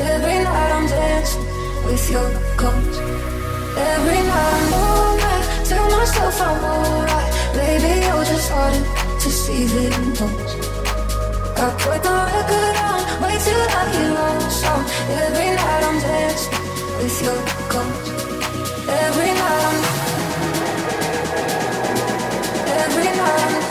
Every night I'm dancing with your ghost. Every night I'm alright. Tell myself I'm alright. Baby, you're just harder to see than most. I put the record on, wait till I hear our song. Every night I'm dancing with your ghost. Every night I'm. Every night I'm.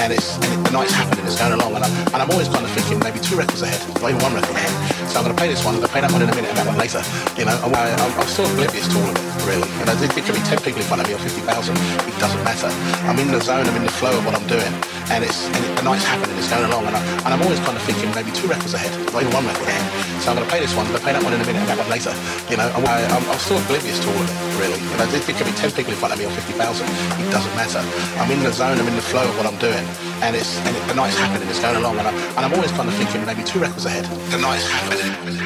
and it's and it, the night's happening, it's going along, and, I, and I'm always kind of thinking maybe two records ahead, not even one record ahead. So I'm going to play this one, I'm going to play that one in a minute, and that one later. You know, I, am still oblivious to all of it, really. You know, it there could be ten people in front of me or fifty thousand, it doesn't matter. I'm in the zone, I'm in the flow of what I'm doing and it's and it, the night's happening, it's going along, and, I, am always kind of thinking maybe two records ahead, or even one record ahead. So I'm going to play this one, I'm going to play that one in a minute, and that one later. You know, I, am still oblivious to all of it, really. You know, there, could be 10 people in front of me or 50,000, it doesn't matter. I'm in the zone, I'm in the flow of what I'm doing, and it's and it, the night's happening, it's going along, and, I, am always kind of thinking maybe two records ahead, the night's happening.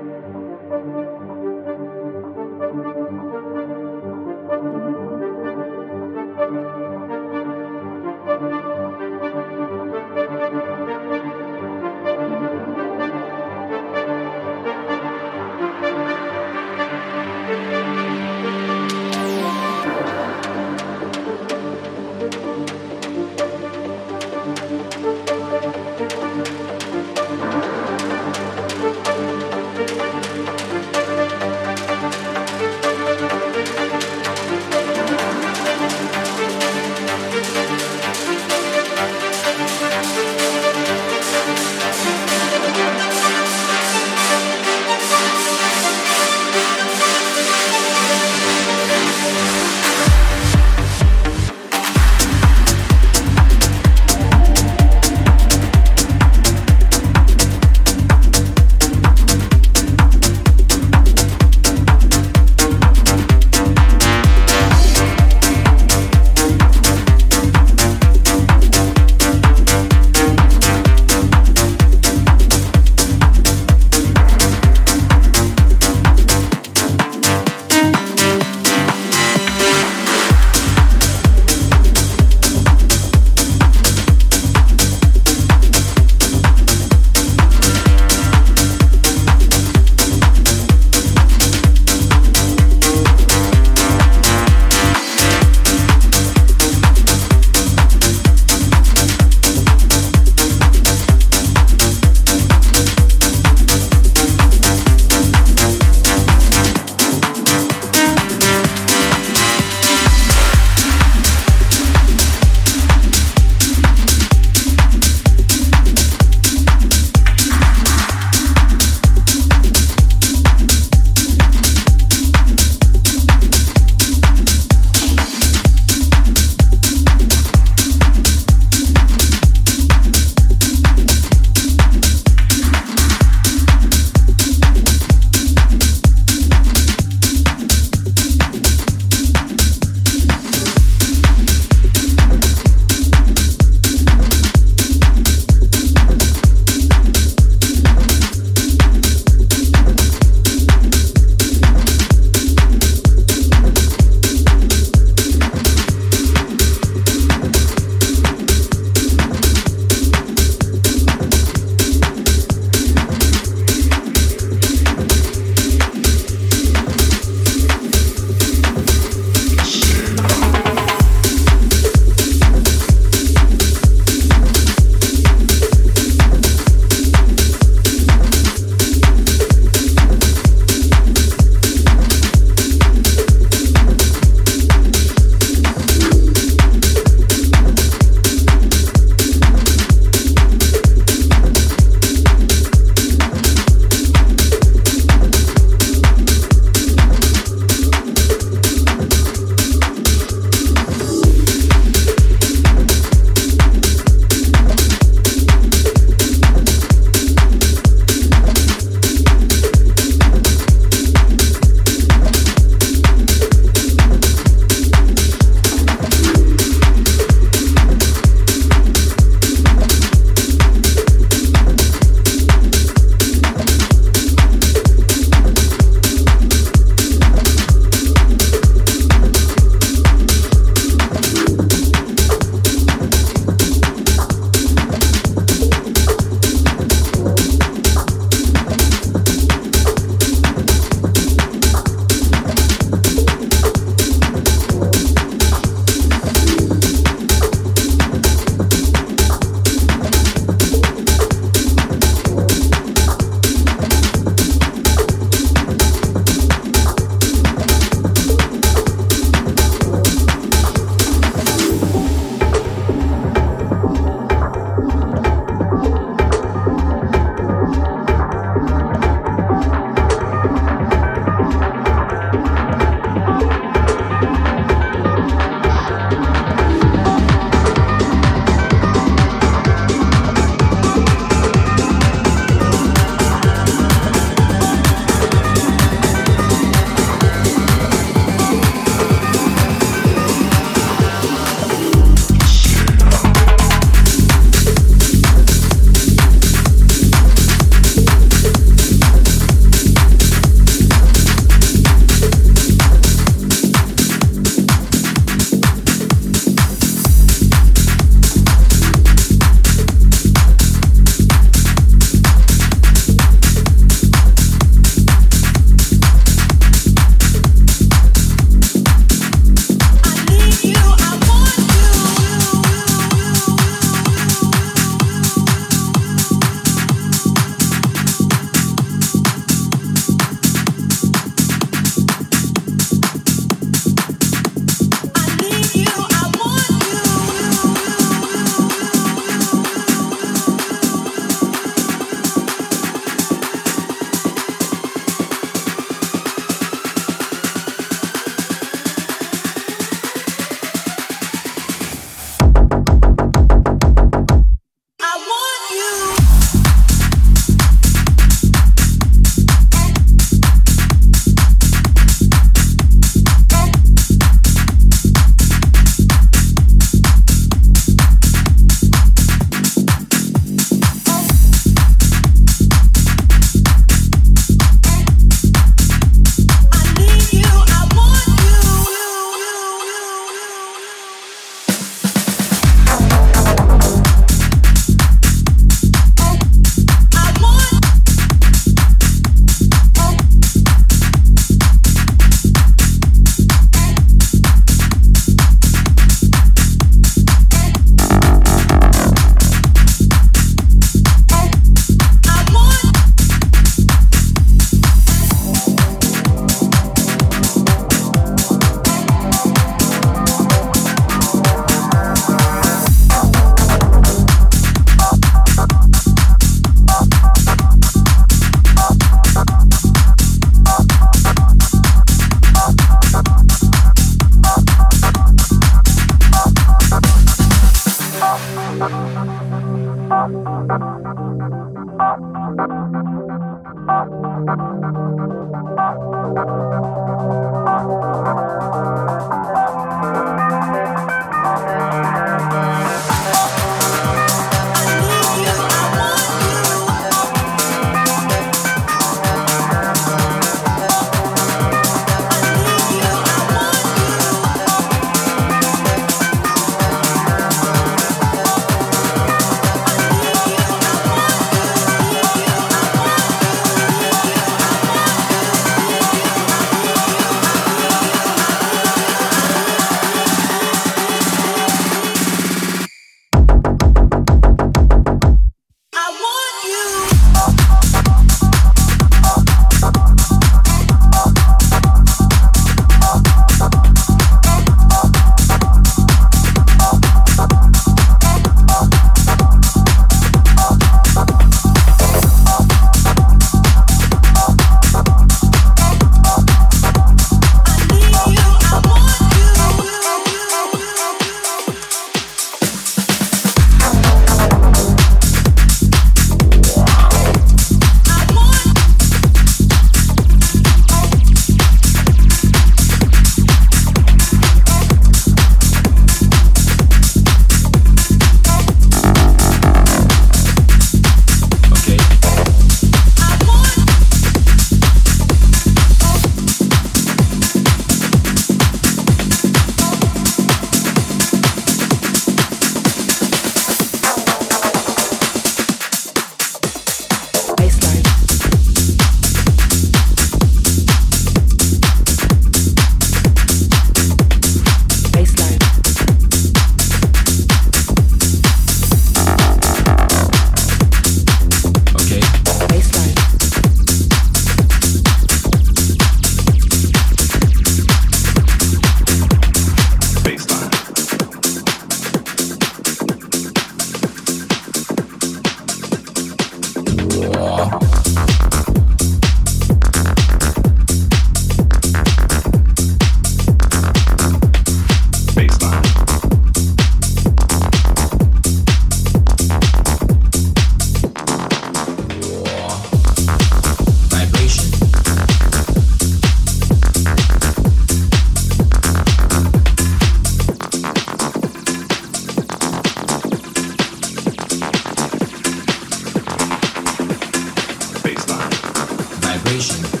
salvation.